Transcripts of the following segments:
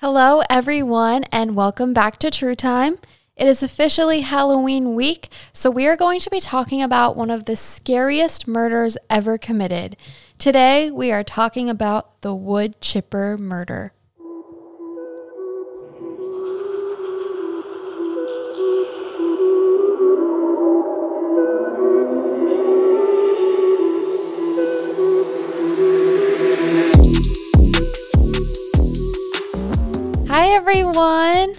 Hello, everyone, and welcome back to True Time. It is officially Halloween week, so we are going to be talking about one of the scariest murders ever committed. Today, we are talking about the wood chipper murder. Everyone.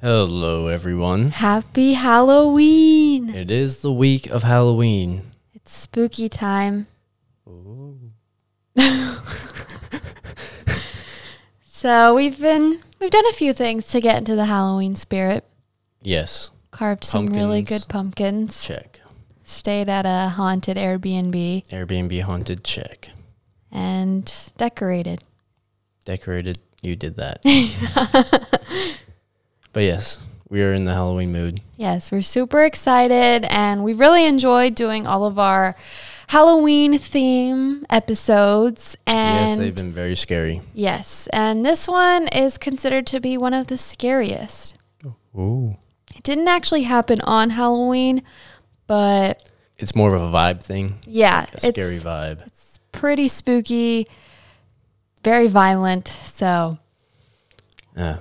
Hello, everyone. Happy Halloween. It is the week of Halloween. It's spooky time. Oh. so we've been we've done a few things to get into the Halloween spirit. Yes, Carved some really good pumpkins. check. Stayed at a haunted Airbnb Airbnb haunted, check. and decorated. Decorated, you did that. but yes, we are in the Halloween mood. Yes, we're super excited and we really enjoyed doing all of our Halloween theme episodes and yes, they've been very scary. Yes, and this one is considered to be one of the scariest. Ooh. It didn't actually happen on Halloween, but It's more of a vibe thing, yeah, a scary vibe. It's pretty spooky, very violent, so Uh,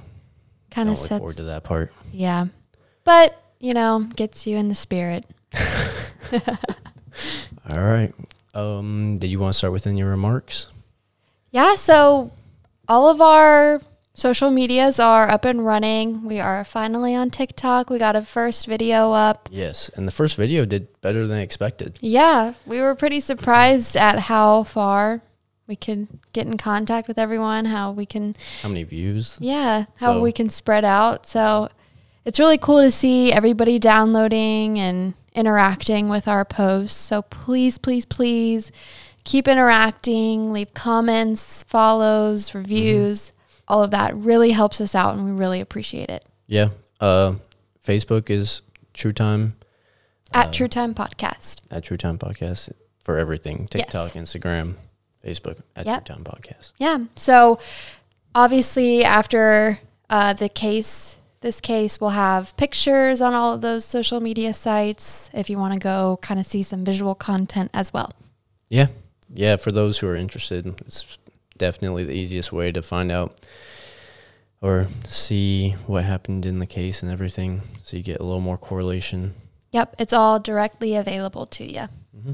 kind of sets forward to that part. yeah. But, you know, gets you in the spirit. All right. Um, did you want to start with any remarks? Yeah, so all of our social medias are up and running. We are finally on TikTok. We got a first video up. Yes, and the first video did better than expected. Yeah, we were pretty surprised at how far we could get in contact with everyone, how we can, How many views? yeah, how So- we can spread out. So it's really cool to see everybody downloading and interacting with our posts. So please, please, please keep interacting, leave comments, follows, reviews. All of that really helps us out and we really appreciate it. Yeah. Uh, Facebook is True Time At Uh, True Time Podcast. at True Time Podcast for everything TikTok, Yes. Instagram, Facebook at Yep. Time Podcast. Yeah. So obviously, after uh, the case, this case we'll have pictures on all of those social media sites if you want to go kind of see some visual content as well. Yeah. Yeah. For those who are interested, it's definitely the easiest way to find out or see what happened in the case and everything. So you get a little more correlation. Yep. It's all directly available to you. hmm Yeah.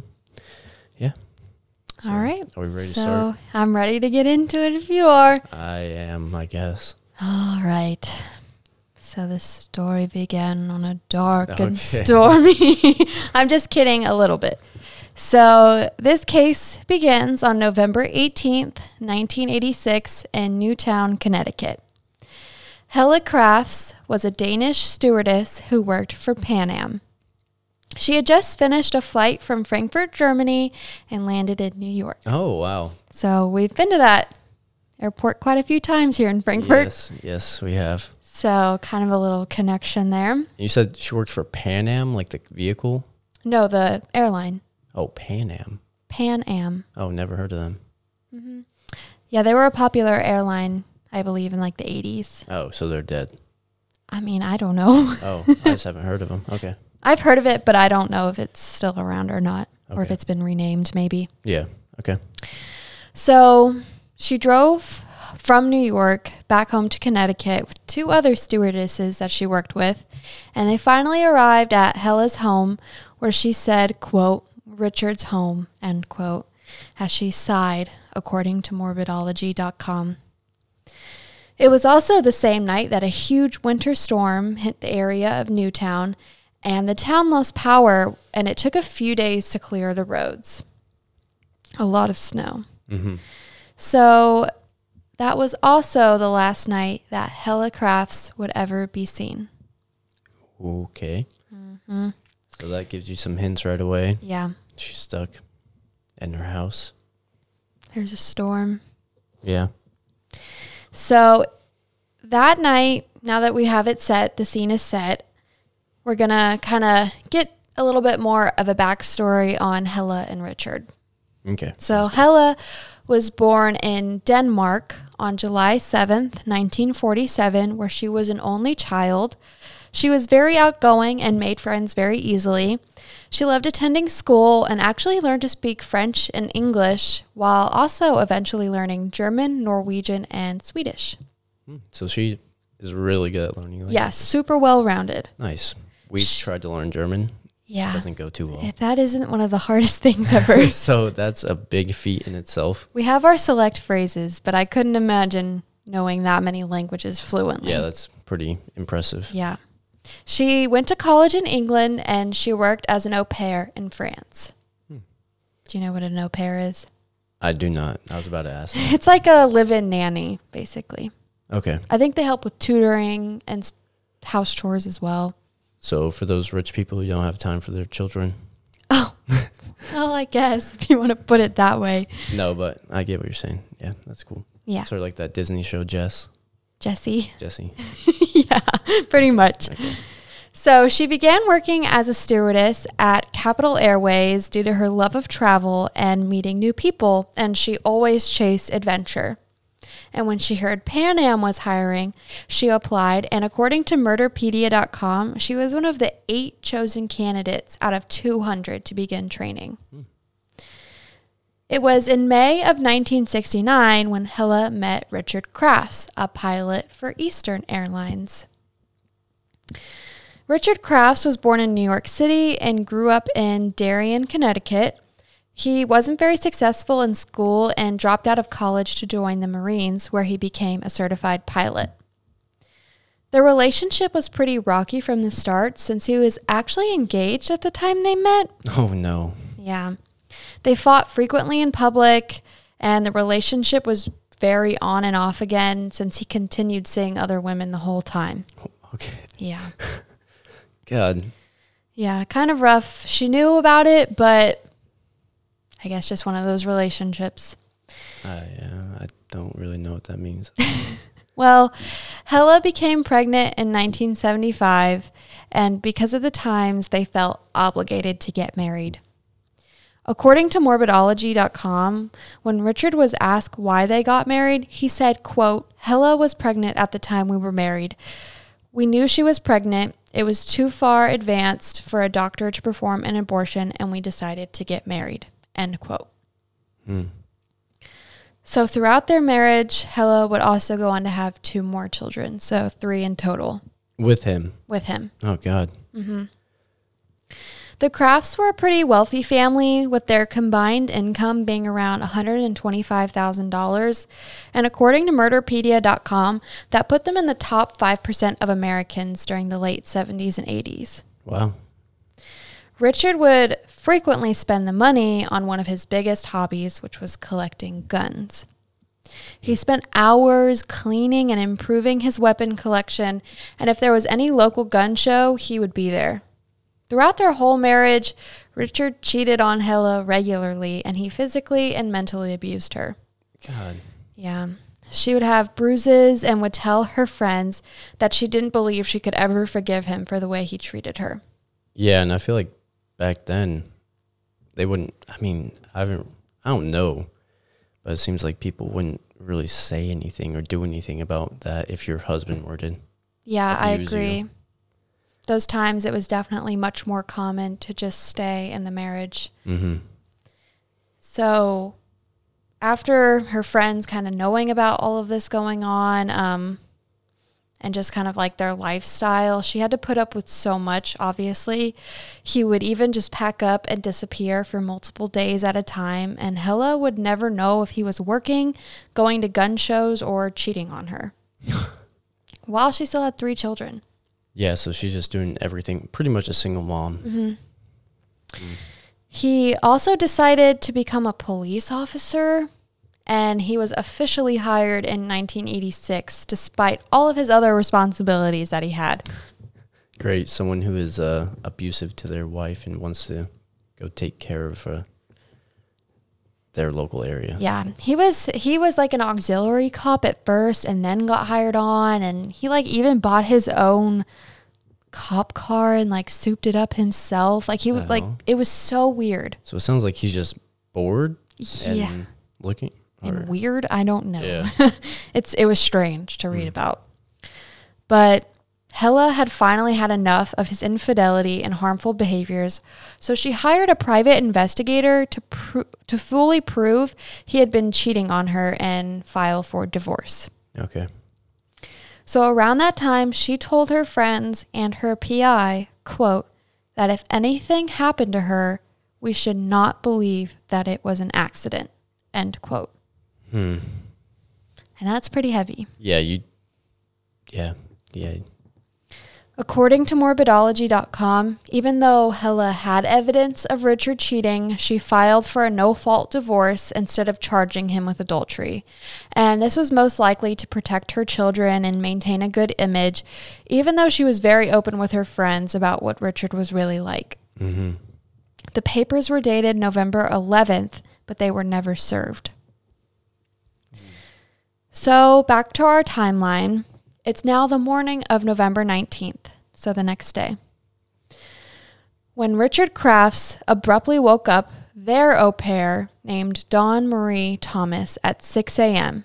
So, all right. Are we ready to so start? I'm ready to get into it if you are. I am, I guess. All right. So the story began on a dark and stormy. I'm just kidding a little bit. So this case begins on November 18th, 1986 in Newtown, Connecticut. Helle Crafts was a Danish stewardess who worked for Pan Am. She had just finished a flight from Frankfurt, Germany and landed in New York. Oh, wow. So we've been to that airport quite a few times here in Frankfurt. Yes. Yes, we have. So, kind of a little connection there. You said she worked for Pan Am, like the vehicle? No, the airline, Oh, Pan Am. Pan Am. Oh, never heard of them. Mm-hmm. Yeah, they were a popular airline, I believe, in like the 80s. Oh, so they're dead. I mean, I don't know. Oh, I just haven't heard of them. Okay. I've heard of it, but I don't know if it's still around or not, or if it's been renamed, maybe. Yeah. Okay. So, she drove from New York back home to Connecticut with two other stewardesses that she worked with, and they finally arrived at Helle's home where she said, quote, Richard's home, end quote, as she sighed, according to morbidology.com. It was also the same night that a huge winter storm hit the area of Newtown, and the town lost power, and it took a few days to clear the roads. A lot of snow. Mm-hmm. So that was also the last night that Helle Crafts would ever be seen. Okay. Mm-hmm. So that gives you some hints right away. Yeah, She's stuck in her house. there's a storm. Yeah. So that night, now that we have it set, the scene is set, we're going to kind of get a little bit more of a backstory on Helle and Richard. Okay. So Helle was born in Denmark on July 7th, 1947, where she was an only child. She was very outgoing and made friends very easily. She loved attending school and actually learned to speak French and English while also eventually learning German, Norwegian, and Swedish. Hmm. So she is really good at learning languages. Yeah, super well rounded. Nice. We tried to learn German. Yeah. It doesn't go too well. If that isn't one of the hardest things ever. so that's a big feat in itself. we have our select phrases, but I couldn't imagine knowing that many languages fluently. Yeah, that's pretty impressive. Yeah. She went to college in England and she worked as an au pair in France. Hmm. Do you know what an au pair is? I do not. I was about to ask. It's like a live in nanny, basically. Okay. I think they help with tutoring and house chores as well. So for those rich people who don't have time for their children. Oh, well, I guess if you want to put it that way. No, but I get what you're saying. Yeah, that's cool. Yeah. Sort of like that Disney show Jess. Jesse. Jesse. yeah, pretty much. Okay. So she began working as a stewardess at Capitol Airways due to her love of travel and meeting new people, and she always chased adventure. And when she heard Pan Am was hiring, she applied, and according to Murderpedia.com, she was one of the eight chosen candidates out of 200 to begin training. It was in May of 1969 when Helle met Richard Crafts, a pilot for Eastern Airlines. Richard Crafts was born in New York City and grew up in Darien, Connecticut. He wasn't very successful in school and dropped out of college to join the Marines, where he became a certified pilot. Their relationship was pretty rocky from the start since he was actually engaged at the time they met. Oh no. Yeah. They fought frequently in public, and the relationship was very on and off again since he continued seeing other women the whole time. Okay. Yeah. God. Yeah, kind of rough. She knew about it, but I guess just one of those relationships. I uh, I don't really know what that means. Well, Helle became pregnant in 1975, and because of the times, they felt obligated to get married. According to morbidology.com, when Richard was asked why they got married, he said, quote, Helle was pregnant at the time we were married. We knew she was pregnant. It was too far advanced for a doctor to perform an abortion, and we decided to get married. End quote. Hmm. So throughout their marriage, Helle would also go on to have two more children, so three in total With him. with him. Oh God. Mm-hmm. The Crafts were a pretty wealthy family, with their combined income being around $125,000. And according to Murderpedia.com, that put them in the top 5% of Americans during the late 70s and 80s. Wow. Richard would frequently spend the money on one of his biggest hobbies, which was collecting guns. He spent hours cleaning and improving his weapon collection, and if there was any local gun show, he would be there. Throughout their whole marriage, Richard cheated on Helle regularly, and he physically and mentally abused her. God. Yeah. She would have bruises and would tell her friends that she didn't believe she could ever forgive him for the way he treated her. Yeah, and I feel like back then they wouldn't. I mean, I haven't. I don't know, but it seems like people wouldn't really say anything or do anything about that if your husband were to. Yeah, I abuse you. agree. Those times it was definitely much more common to just stay in the marriage. Mm-hmm. So, after her friends kind of knowing about all of this going on, um, and just kind of like their lifestyle, she had to put up with so much, obviously. He would even just pack up and disappear for multiple days at a time, and Helle would never know if he was working, going to gun shows, or cheating on her. While she still had three children. Yeah, so she's just doing everything. Pretty much a single mom. Mm-hmm. He also decided to become a police officer, and he was officially hired in 1986, despite all of his other responsibilities that he had. Great, someone who is uh, abusive to their wife and wants to go take care of uh, their local area. Yeah, he was he was like an auxiliary cop at first, and then got hired on, and he like even bought his own cop car and like souped it up himself. Like he was like it was so weird. So it sounds like he's just bored Yeah. and looking and weird. I don't know. Yeah. it's it was strange to read Mm. about. But Helle had finally had enough of his infidelity and harmful behaviors, so she hired a private investigator to pro- to fully prove he had been cheating on her and file for divorce. Okay. So around that time, she told her friends and her PI, quote, that if anything happened to her, we should not believe that it was an accident, end quote. Hmm. And that's pretty heavy. Yeah. You. Yeah. Yeah. According to Morbidology.com, even though Helle had evidence of Richard cheating, she filed for a no fault divorce instead of charging him with adultery. And this was most likely to protect her children and maintain a good image, even though she was very open with her friends about what Richard was really like. Mm-hmm. The papers were dated November 11th, but they were never served. So, back to our timeline. It's now the morning of November 19th, so the next day. When Richard Crafts abruptly woke up their au pair named Dawn Marie Thomas at 6 a.m.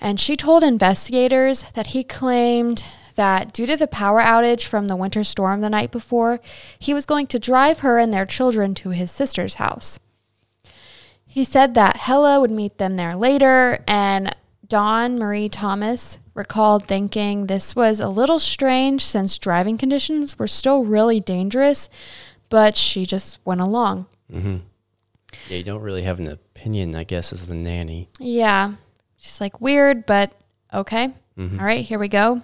And she told investigators that he claimed that due to the power outage from the winter storm the night before, he was going to drive her and their children to his sister's house. He said that Helle would meet them there later, and Dawn Marie Thomas recalled thinking this was a little strange since driving conditions were still really dangerous, but she just went along. Mm-hmm. Yeah. You don't really have an opinion, I guess, as the nanny. Yeah. She's like, weird, but okay. Mhm. All right, here we go.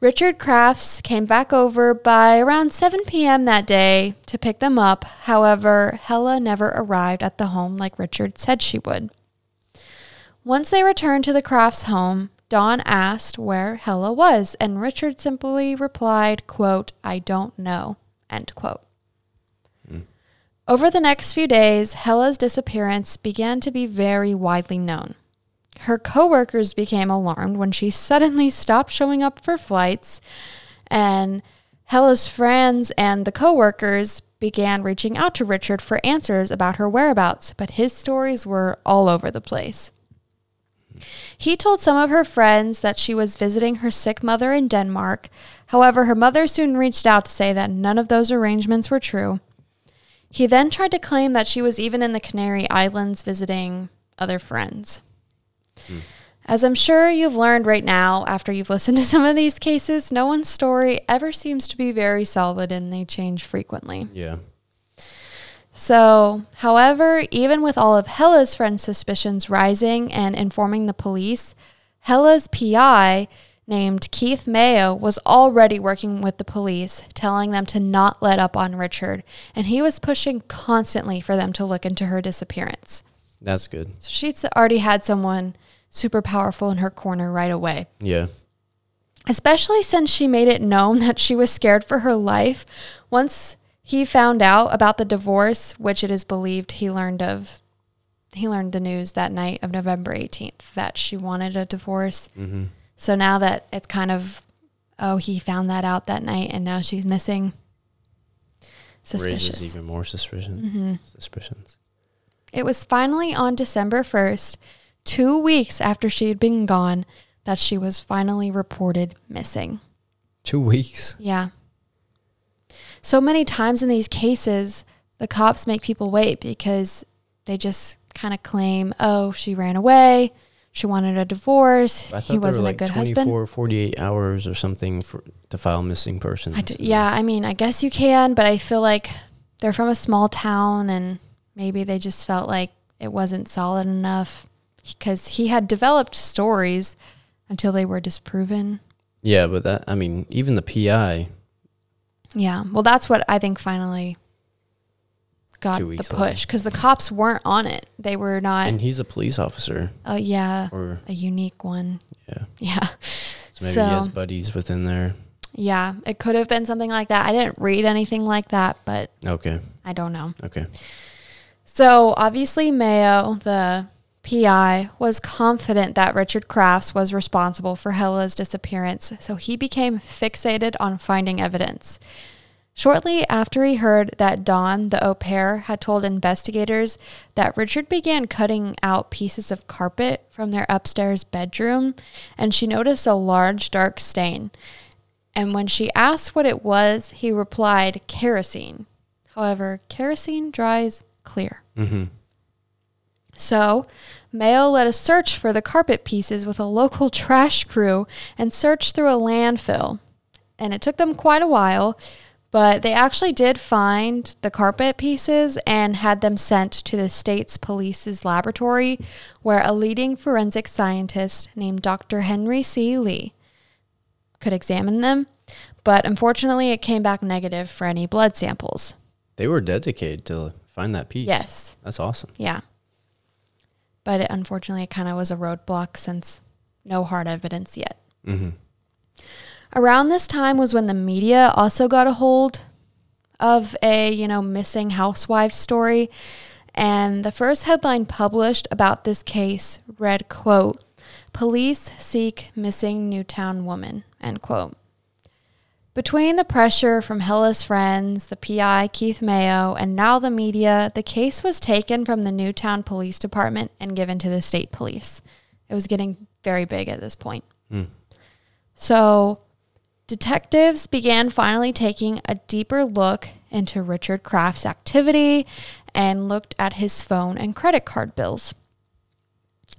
Richard Crafts came back over by around 7 p.m. that day to pick them up. However, Helle never arrived at the home like Richard said she would. Once they returned to the Crafts home, Dawn asked where Helle was, and Richard simply replied, quote, I don't know, end quote. Mm. Over the next few days, Helle's disappearance began to be very widely known. Her coworkers became alarmed when she suddenly stopped showing up for flights, and Helle's friends and the coworkers began reaching out to Richard for answers about her whereabouts, but his stories were all over the place. He told some of her friends that she was visiting her sick mother in Denmark. However, her mother soon reached out to say that none of those arrangements were true. He then tried to claim that she was even in the Canary Islands visiting other friends. As I'm sure you've learned right now after you've listened to some of these cases, no one's story ever seems to be very solid and they change frequently. Yeah. So, however, even with all of Helle's friends' suspicions rising and informing the police, Helle's PI, named Keith Mayo, was already working with the police, telling them to not let up on Richard, and he was pushing constantly for them to look into her disappearance. That's good. So, she's already had someone super powerful in her corner right away Yeah. especially since she made it known that she was scared for her life once he found out about the divorce which it is believed he learned of he learned the news that night of November 18th that she wanted a divorce Mm-hmm. so now that it's kind of oh he found that out that night and now she's missing suspicious Raises even more suspicion. hmm Suspicions. it was finally on December 1st, two weeks after she had been gone, that she was finally reported missing. Two weeks. Yeah. So many times in these cases, the cops make people wait because they just kind of claim, oh, she ran away. She wanted a divorce. He wasn't like a good 24, husband. 48 hours or something for to file missing persons. I d- yeah, I mean, I guess you can, but I feel like they're from a small town and maybe they just felt like it wasn't solid enough because he had developed stories until they were disproven. Yeah, but that I mean, even the PI. Yeah. Well, that's what I think finally got Two the weeks push because the cops weren't on it. They were not. and he's a police officer, Oh, yeah. or A unique one. yeah, Yeah. so maybe So, he has buddies within there. yeah, it could have been something like that. I didn't read anything like that, but Okay, I don't know. okay, So obviously, Mayo, the PI, was confident that Richard Crafts was responsible for Helle's disappearance, so he became fixated on finding evidence. Shortly after he heard that Dawn, the au pair, had told investigators that Richard began cutting out pieces of carpet from their upstairs bedroom, and she noticed a large dark stain. And when she asked what it was, he replied, kerosene. However, kerosene dries clear. Mm-hmm. So, Mayo led a search for the carpet pieces with a local trash crew and searched through a landfill. And it took them quite a while, but they actually did find the carpet pieces and had them sent to the state's police's laboratory, where a leading forensic scientist named Dr. Henry C. Lee could examine them. But unfortunately, it came back negative for any blood samples. They were dedicated to find that piece. Yes. That's awesome. Yeah. But it, unfortunately, it kind of was a roadblock since no hard evidence yet. Mm-hmm. Around this time was when the media also got a hold of a, you know, missing housewife story. And the first headline published about this case read, quote, Police seek missing Newtown woman, end quote. Between the pressure from Helle's friends, the PI, Keith Mayo, and now the media, the case was taken from the Newtown Police Department and given to the state police. It was getting very big at this point. Mm. So, detectives began finally taking a deeper look into Richard Crafts' activity and looked at his phone and credit card bills.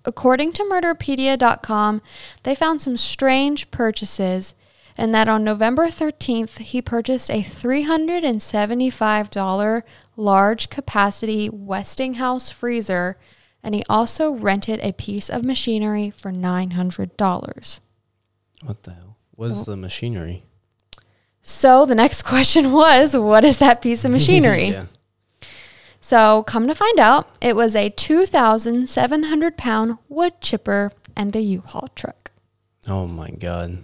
According to Murderpedia.com, they found some strange purchases and that on November 13th, he purchased a $375 large capacity Westinghouse freezer and he also rented a piece of machinery for $900. What the hell? Well- the machinery? So the next question was, what is that piece of machinery? yeah. So come to find out, it was a 2,700 pound wood chipper and a U-Haul truck. Oh my god.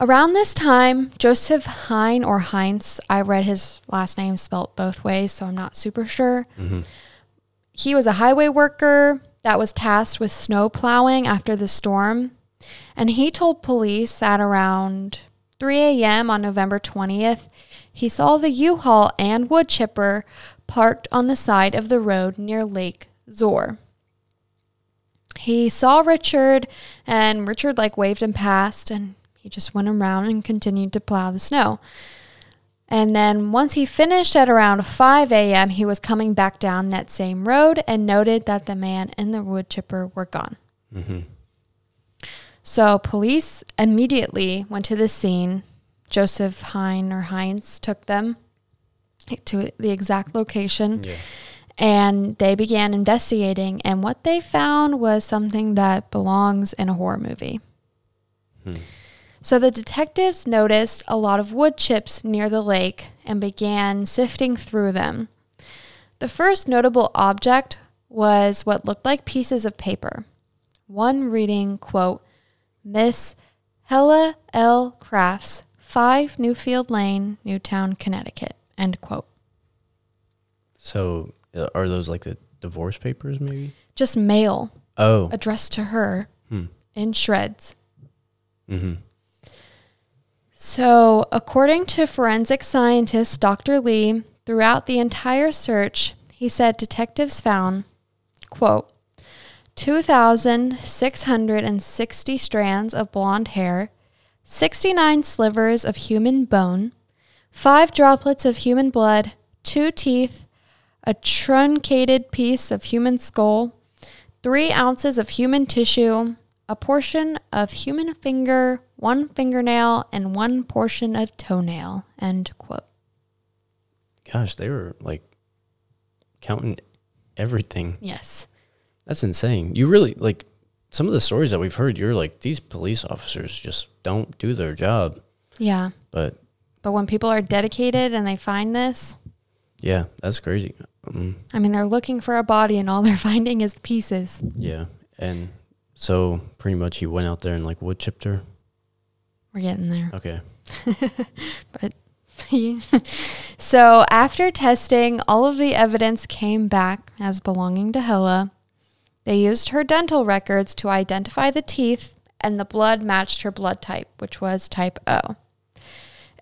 Around this time, Joseph Hine or Heinz, I read his last name spelt both ways, so I'm not super sure. Mm-hmm. He was a highway worker that was tasked with snow plowing after the storm. And he told police at around 3 a.m. on November 20th, he saw the U Haul and wood chipper parked on the side of the road near Lake Zoar. He saw Richard, and Richard like waved him past, and he just went around and continued to plow the snow. And then once he finished at around 5 a.m., he was coming back down that same road and noted that the man and the wood chipper were gone. Mm-hmm. So police immediately went to the scene. Joseph Hine or Heinz took them to the exact location Yeah. and they began investigating. And what they found was something that belongs in a horror movie. Hmm. So the detectives noticed a lot of wood chips near the lake and began sifting through them. The first notable object was what looked like pieces of paper. One reading, quote, Miss Helle L. Crafts, 5 Newfield Lane, Newtown, Connecticut, end quote. So uh, are those like the divorce papers maybe? Just mail Oh. addressed to her Hmm. in shreds. Mm-hmm. So, according to forensic scientist Dr. Lee, throughout the entire search, he said detectives found, quote, 2,660 strands of blonde hair, 69 slivers of human bone, five droplets of human blood, two teeth, a truncated piece of human skull, three ounces of human tissue, a portion of human finger, one fingernail, and one portion of toenail. End quote. Gosh, they were like counting everything. Yes. That's insane. You really like some of the stories that we've heard. You're like these police officers just don't do their job. Yeah. But But when people are dedicated and they find this, yeah, that's crazy. Um, I mean, they're looking for a body and all they're finding is pieces. yeah, and so pretty much he went out there and like wood chipped her. We're getting there. Okay. but so, after testing, all of the evidence came back as belonging to Helle. They used her dental records to identify the teeth, and the blood matched her blood type, which was type O.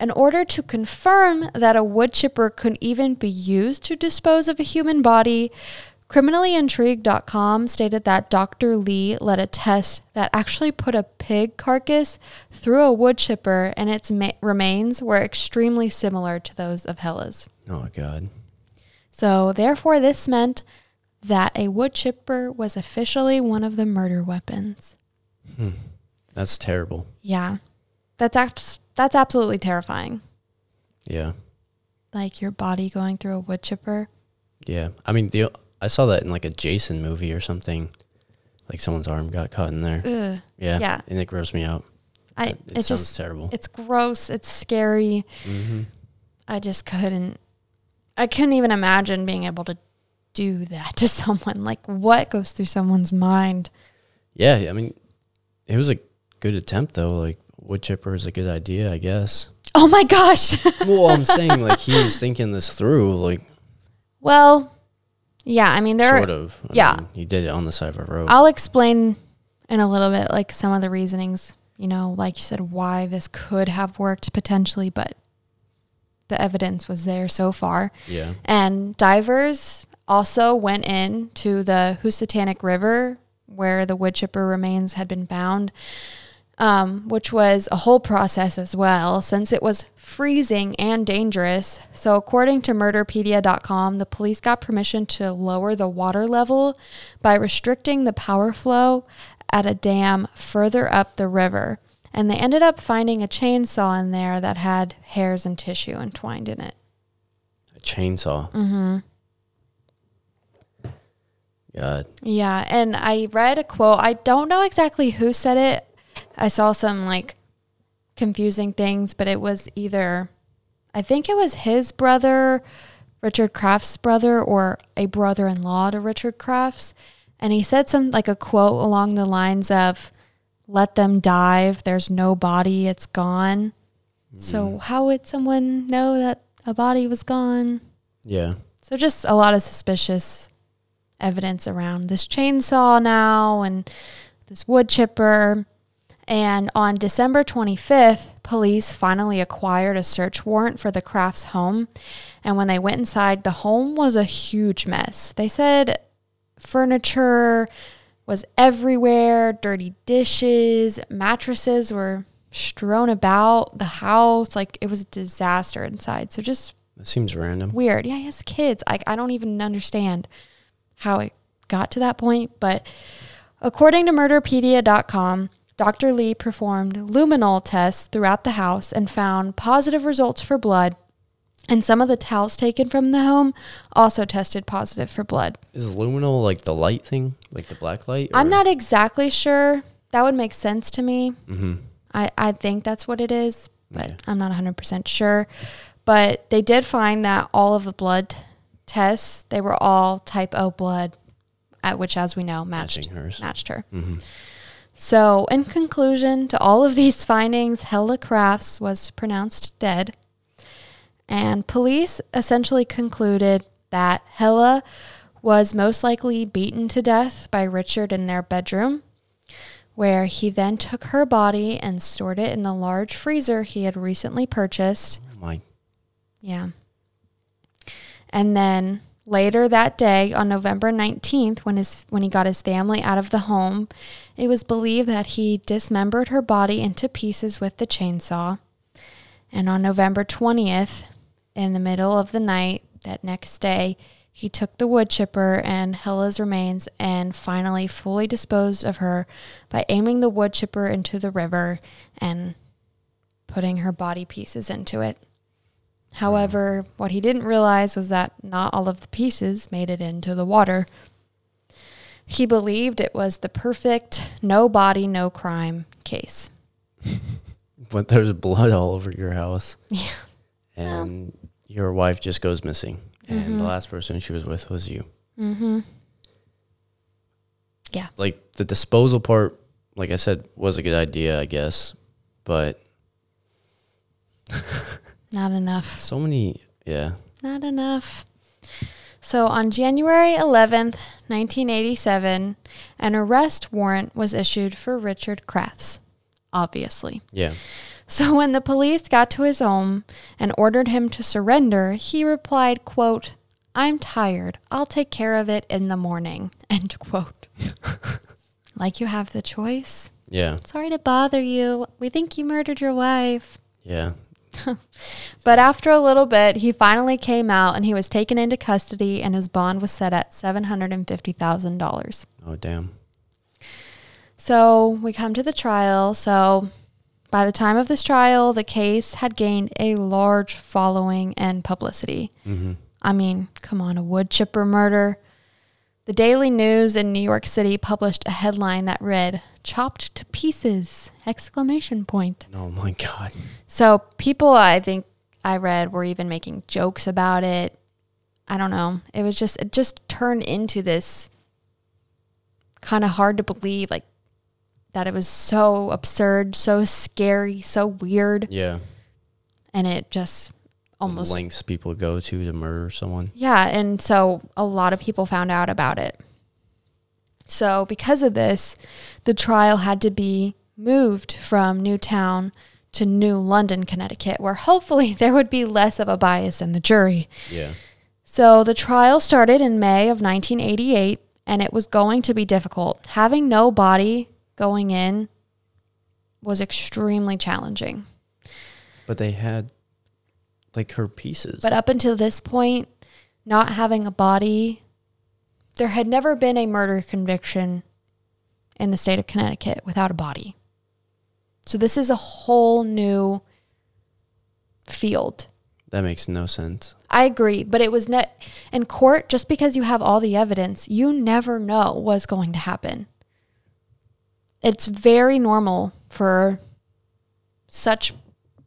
In order to confirm that a wood chipper could even be used to dispose of a human body, criminallyintrigued.com stated that Dr. Lee led a test that actually put a pig carcass through a wood chipper and its ma- remains were extremely similar to those of Helle's. Oh my God. So, therefore, this meant that a wood chipper was officially one of the murder weapons. Hmm. That's terrible. Yeah. That's abs- that's absolutely terrifying. Yeah. Like your body going through a wood chipper. Yeah. I mean, the I saw that in like a Jason movie or something. Like someone's arm got caught in there. Ugh. Yeah. Yeah. And it grossed me out. I it it sounds just terrible. it's gross, it's scary. mm-hmm. I just couldn't I couldn't even imagine being able to do that to someone. Like what goes through someone's mind? Yeah. I mean, it was a good attempt though. Like wood chipper is a good idea, I guess. Oh my gosh. well, I'm saying like he was thinking this through, like well, yeah, I mean there sort of. I yeah. mean, he did it on the side of a road. I'll explain in a little bit like some of the reasonings, you know, like you said, why this could have worked potentially, but the evidence was there so far. yeah. And divers also went in to the Housatonic River where the wood chipper remains had been found, um, which was a whole process as well, since it was freezing and dangerous. So, according to murderpedia.com, the police got permission to lower the water level by restricting the power flow at a dam further up the river. And they ended up finding a chainsaw in there that had hairs and tissue entwined in it. A chainsaw. Mm-hmm. God. Yeah, and I read a quote. I don't know exactly who said it. I saw some like confusing things, but it was either I think it was his brother, Richard Crafts' brother, or a brother-in-law to Richard Crafts, and he said some like a quote along the lines of "Let them dive. There's no body. It's gone." So hmm. how would someone know that a body was gone? Yeah. So just a lot of suspicious evidence around this chainsaw now and this wood chipper. And on December 25th, police finally acquired a search warrant for the Crafts home. And when they went inside, the home was a huge mess. They said furniture was everywhere, dirty dishes, mattresses were strewn about the house. Like it was a disaster inside. So just That seems random. weird. Yeah, he has kids. I, I don't even understand how it got to that point. But according to murderpedia.com, Dr. Lee performed luminol tests throughout the house and found positive results for blood. And some of the towels taken from the home also tested positive for blood. Is luminol like the light thing? Like the black light? I'm not exactly sure. That would make sense to me. Mm-hmm. I, I think that's what it is, but Okay. I'm not 100% sure. But they did find that all of the blood tests, they were all type O blood, at which, as we know, matched, hers. matched her. Mm-hmm. So, in conclusion to all of these findings, Helle Crafts was pronounced dead. And police essentially concluded that Helle was most likely beaten to death by Richard in their bedroom, where he then took her body and stored it in the large freezer he had recently purchased. Oh my. Yeah. And then later that day, on November 19th, when his when he got his family out of the home, it was believed that he dismembered her body into pieces with the chainsaw. And on November 20th, in the middle of the night, that next day, he took the wood chipper and Helle's remains and finally fully disposed of her by aiming the wood chipper into the river and putting her body pieces into it. However, what he didn't realize was that not all of the pieces made it into the water. He believed it was the perfect no body, no crime case. But there's blood all over your house. Yeah. And your wife just goes missing. And the Mhm. last person she was with was you. Mm-hmm. Yeah. Like the disposal part, like I said, was a good idea, I guess. But Not enough. so many, yeah. Not enough. So on January 11th, 1987, an arrest warrant was issued for Richard Crafts, obviously. Yeah. So when the police got to his home and ordered him to surrender, he replied, quote, I'm tired. I'll take care of it in the morning. End quote. like you have the choice. Yeah. Sorry to bother you. We think you murdered your wife. Yeah. But after a little bit, he finally came out and he was taken into custody and his bond was set at $750,000. Oh damn. So we come to the trial. So by the time of this trial, the case had gained a large following and publicity. Mm-hmm. I mean, come on, a wood chipper murder. The Daily News in New York City published a headline that read "chopped to pieces!" exclamation point. Oh my god. So people I think I read were even making jokes about it. I don't know. It was just it just turned into this kind of hard to believe like that it was so absurd, so scary, so weird Yeah. and it just almost lengths people go to to murder someone. Yeah, and so a lot of people found out about it. So, because of this, the trial had to be moved from Newtown to New London, Connecticut, where hopefully there would be less of a bias in the jury. Yeah. So, the trial started in May of 1988, and it was going to be difficult. Having no body going in was extremely challenging. But they had like her pieces. But up until this point, not having a body, there had never been a murder conviction in the state of Connecticut without a body. So this is a whole new field. that makes no sense. I agree, but it was net in court just because you have all the evidence, you never know what's going to happen. It's very normal for such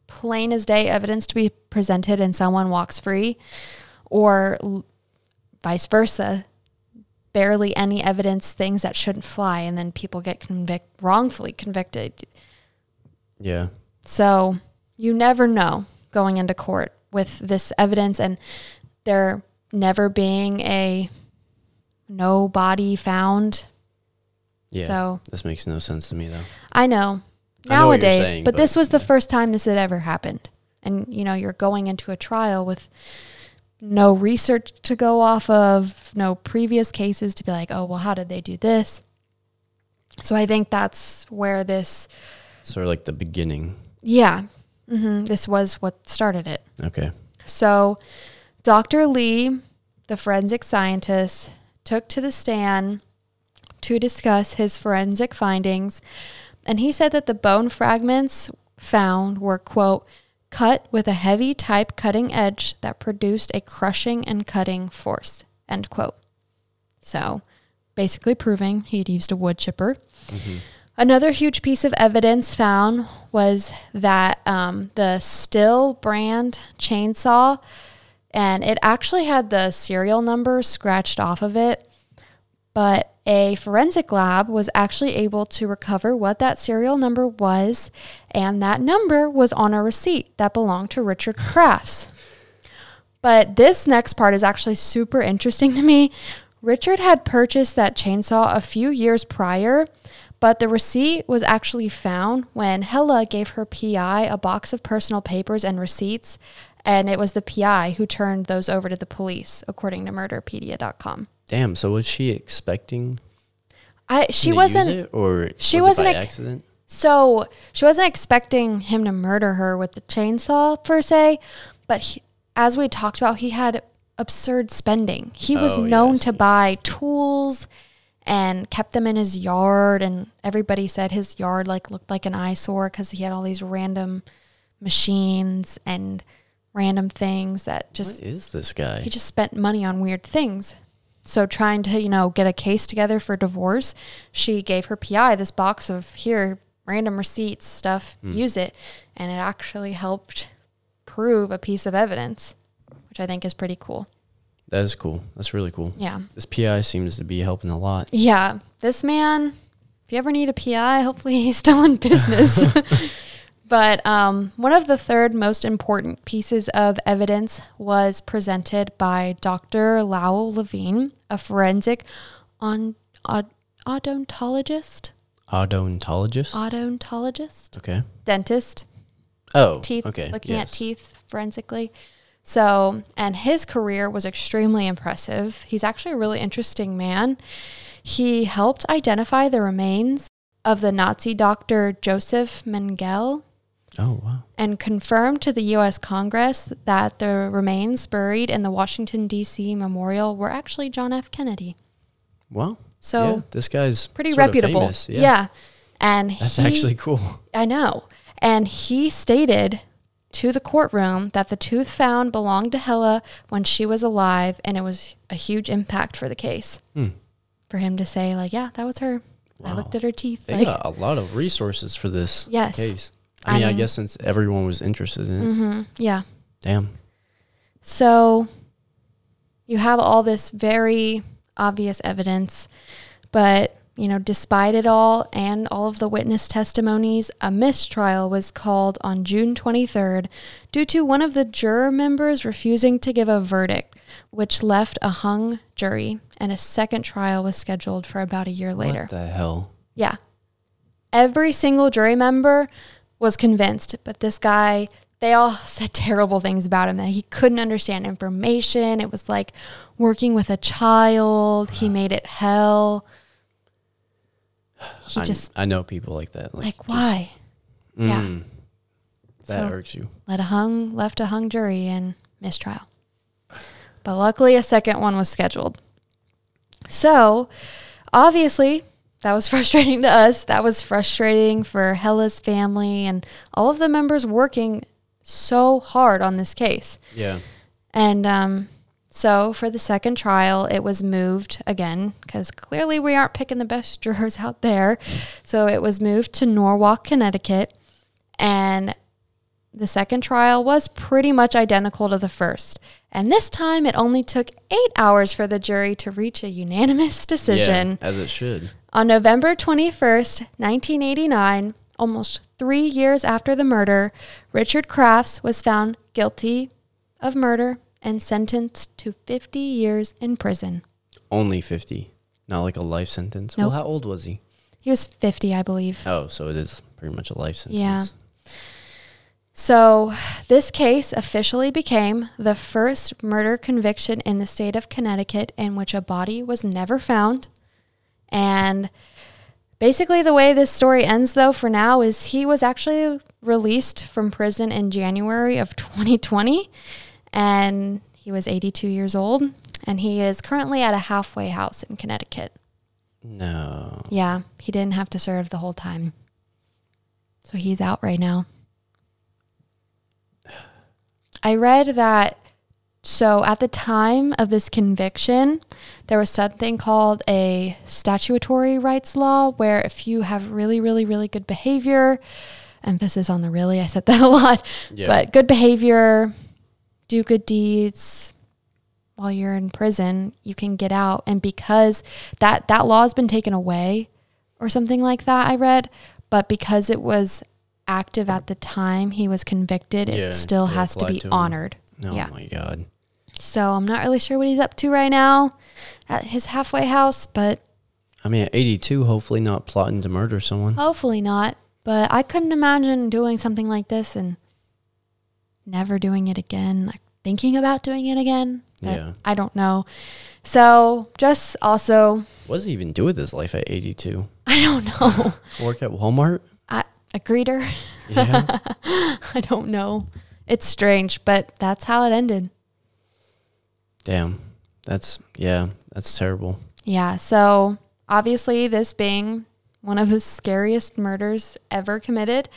plain as day evidence to be presented and someone walks free or l- vice versa. Barely any evidence, things that shouldn't fly, and then people get convict wrongfully convicted. Yeah. So you never know going into court with this evidence and there never being a no body found. Yeah. So this makes no sense to me though. I know I know what you're nowadays, saying, but, but- this was the first time this had ever happened. And you know, you're going into a trial with no research to go off of, no previous cases to be like, oh, well, how did they do this? So I think that's where this, Sort of like the beginning. yeah, hmm this was what started it. Okay. So, Dr. Lee, the forensic scientist, took to the stand to discuss his forensic findings, and he said that the bone fragments found were, quote, cut with a heavy type cutting edge that produced a crushing and cutting force, end quote. So, basically proving he'd used a wood chipper. Another huge piece of evidence found was that um, the Stihl brand chainsaw, and it actually had the serial number scratched off of it, but a forensic lab was actually able to recover what that serial number was, and that number was on a receipt that belonged to Richard Crafts. But this next part is actually super interesting to me. Richard had purchased that chainsaw a few years prior, but the receipt was actually found when Helle gave her PI a box of personal papers and receipts, and it was the PI who turned those over to the police, according to murderpedia.com. Damn. So was she expecting? I she wasn't or she was wasn't it by ex- accident. So she wasn't expecting him to murder her with the chainsaw per se, but he, as we talked about, he had absurd spending. He was Oh, known to buy tools and kept them in his yard, and everybody said his yard like looked like an eyesore because he had all these random machines and random things that just What is this guy? he just spent money on weird things. So trying to, you know, get a case together for divorce, she gave her PI this box of here, random receipts, stuff, Hmm. use it. And it actually helped prove a piece of evidence, which I think is pretty cool. that is cool. That's really cool. Yeah. This PI seems to be helping a lot. Yeah. This man, if you ever need a PI, hopefully he's still in business. but um, one of the third most important pieces of evidence was presented by Dr. Lowell Levine, a forensic on, od- odontologist, Odontologist. odontologist, okay. dentist. Oh, teeth, okay. looking at teeth forensically. So, and his career was extremely impressive. He's actually a really interesting man. He helped identify the remains of the Nazi doctor Joseph Mengele Oh, wow. and confirmed to the U.S. Congress that the remains buried in the Washington, D.C. memorial were actually John F. Kennedy. Well, So, yeah, this guy's pretty reputable. famous, Yeah. And That's he- actually cool. I know. And he stated to the courtroom that the tooth found belonged to Helle when she was alive, and it was a huge impact for the case. Hmm. For him to say, like, yeah, that was her. I looked at her teeth. They Like, got a lot of resources for this Yes. case. I I mean, I, guess since everyone was interested in it. hmm yeah. Damn. So you have all this very obvious evidence, but you know, despite it all and all of the witness testimonies, a mistrial was called on June 23rd due to one of the juror members refusing to give a verdict, which left a hung jury, and a second trial was scheduled for about a year later. What the hell? Yeah. Every single jury member was convinced, but this guy, they all said terrible things about him that he couldn't understand information. It was like working with a child. He made it hell. He I, just, I know people like that. like, just- why? Yeah. Mm, that So- irks you. Let a hung, left a hung jury in mistrial. But luckily, a second one was scheduled. So, obviously, that was frustrating to us. That was frustrating for Helle's family and all of the members working so hard on this case. Yeah. And um, so, for the second trial, it was moved again because clearly we aren't picking the best jurors out there. So, it was moved to Norwalk, Connecticut. And the second trial was pretty much identical to the first. And this time, it only took eight hours for the jury to reach a unanimous decision. Yeah, as it should. On November 21st, 1989, almost three years after the murder, Richard Crafts was found guilty of murder and sentenced to 50 years in prison. Only 50. Not like a life sentence. Nope. Well, how old was he? He was 50, I believe. Oh, so it is pretty much a life sentence. Yeah. So, this case officially became the first murder conviction in the state of Connecticut in which a body was never found. And basically, the way this story ends, though, for now, is he was actually released from prison in January of 2020. And he was 82 years old. And he is currently at a halfway house in Connecticut. No. Yeah, he didn't have to serve the whole time. So he's out right now. I read that so at the time of this conviction, there was something called a statutory rights law where if you have really, really, really good behavior, emphasis on the really, I said that a lot, Yeah. but good behavior, do good deeds while you're in prison, you can get out. And because that that law has been taken away or something like that, I read, but because it was active at the time he was convicted, Yeah, it still has to be to honored. oh yeah. my God. So I'm not really sure what he's up to right now at his halfway house, but I mean, at 82, hopefully not plotting to murder someone. hopefully not. But I couldn't imagine doing something like this and never doing it again, like thinking about doing it again. But Yeah. I don't know. So just also, What does he even do with his life at 82? I don't know. Work at Walmart? I, a greeter? Yeah. I don't know. It's strange, but that's how it ended. Damn. That's, yeah, that's terrible. Yeah. So obviously, this being one of the scariest murders ever committed,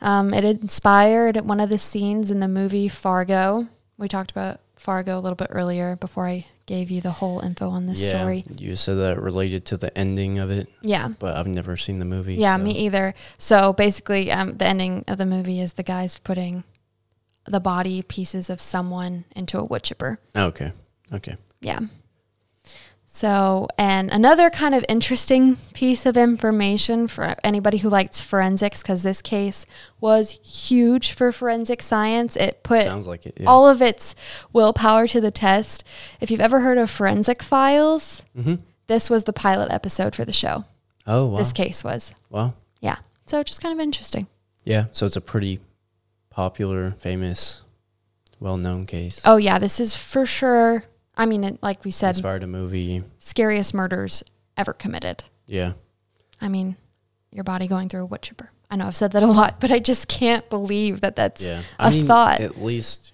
um, it inspired one of the scenes in the movie Fargo. We talked about Fargo a little bit earlier before I gave you the whole info on this yeah. story. You said that related to the ending of it, Yeah. but I've never seen the movie. Yeah, so- me either. So basically, um, the ending of the movie is the guys putting the body pieces of someone into a wood chipper. Okay. Okay. Yeah. So, and another kind of interesting piece of information for anybody who likes forensics, because this case was huge for forensic science. It put Sounds like it. Yeah. all of its willpower to the test. If you've ever heard of Forensic Files, hmm this was the pilot episode for the show. Oh, wow. This case was. wow. Yeah. So, just kind of interesting. Yeah. So it's a pretty popular, famous, well-known case. Oh yeah, this is for sure. I mean, it, like we said, Inspired a movie. scariest murders ever committed. Yeah. I mean, your body going through a wood chipper. I know I've said that a lot, but I just can't believe that that's Yeah. a thought. At least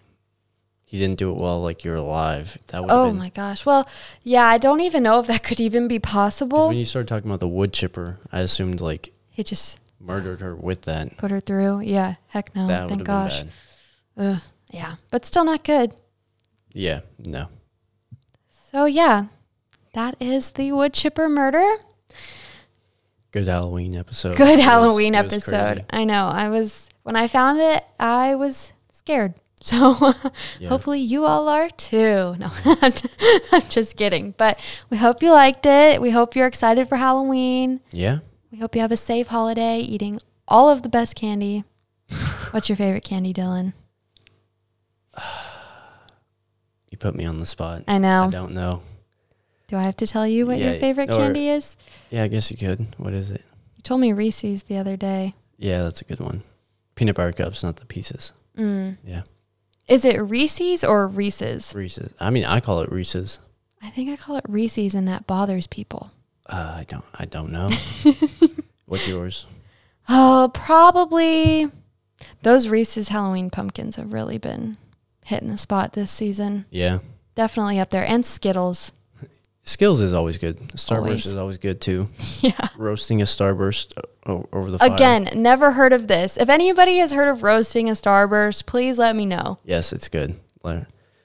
he didn't do it while like you're alive. That would Oh been, my gosh. Well, yeah, I don't even know if that could even be possible. when you started talking about the wood chipper, I assumed like he just murdered her with that. put her through. Yeah, heck no. that Thank gosh. Ugh, yeah, but still not good. Yeah. No. So yeah, that is the wood chipper murder. Good Halloween episode. Good was- Halloween episode. I know. I was when I found it, I was scared. So Yeah. hopefully you all are too. No, I'm t- I'm just kidding. But we hope you liked it. We hope you're excited for Halloween. Yeah. We hope you have a safe holiday eating all of the best candy. What's your favorite candy, Dylan? You put me on the spot. I know. I don't know. Do I have to tell you what your favorite or- candy is? Yeah, I guess you could. What is it? You told me Reese's the other day. Yeah, that's a good one. Peanut butter cups, not the pieces. Mm. Yeah. Is it Reese's or Reese's? Reese's. I mean, I call it Reese's. I think I call it Reese's, and that bothers people. Uh, I don't. I don't know. What's yours? Oh, probably those Reese's Halloween pumpkins have really been hitting the spot this season. Yeah. Definitely up there. And Skittles. Skills is always good. Starburst Always. is always good too. Yeah. Roasting a Starburst o- over the fire. Again, never heard of this. If anybody has heard of roasting a Starburst, please let me know. Yes, it's good.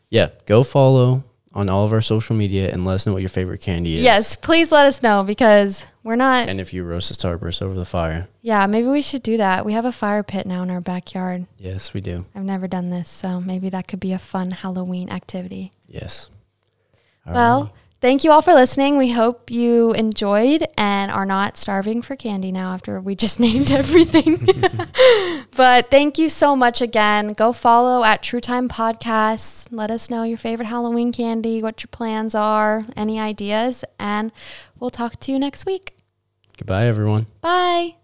Yeah, go follow on all of our social media and let us know what your favorite candy is. Yes, please let us know because we're not. And if you roast a Starburst over the fire. Yeah, maybe we should do that. We have a fire pit now in our backyard. Yes, we do. I've never done this, so maybe that could be a fun Halloween activity. Yes. Well, Alrighty. Thank you all for listening. We hope you enjoyed and are not starving for candy now after we just named everything. but thank you so much again. Go follow at True Time Podcasts. Let us know your favorite Halloween candy, what your plans are, any ideas, and we'll talk to you next week. goodbye, everyone. Bye.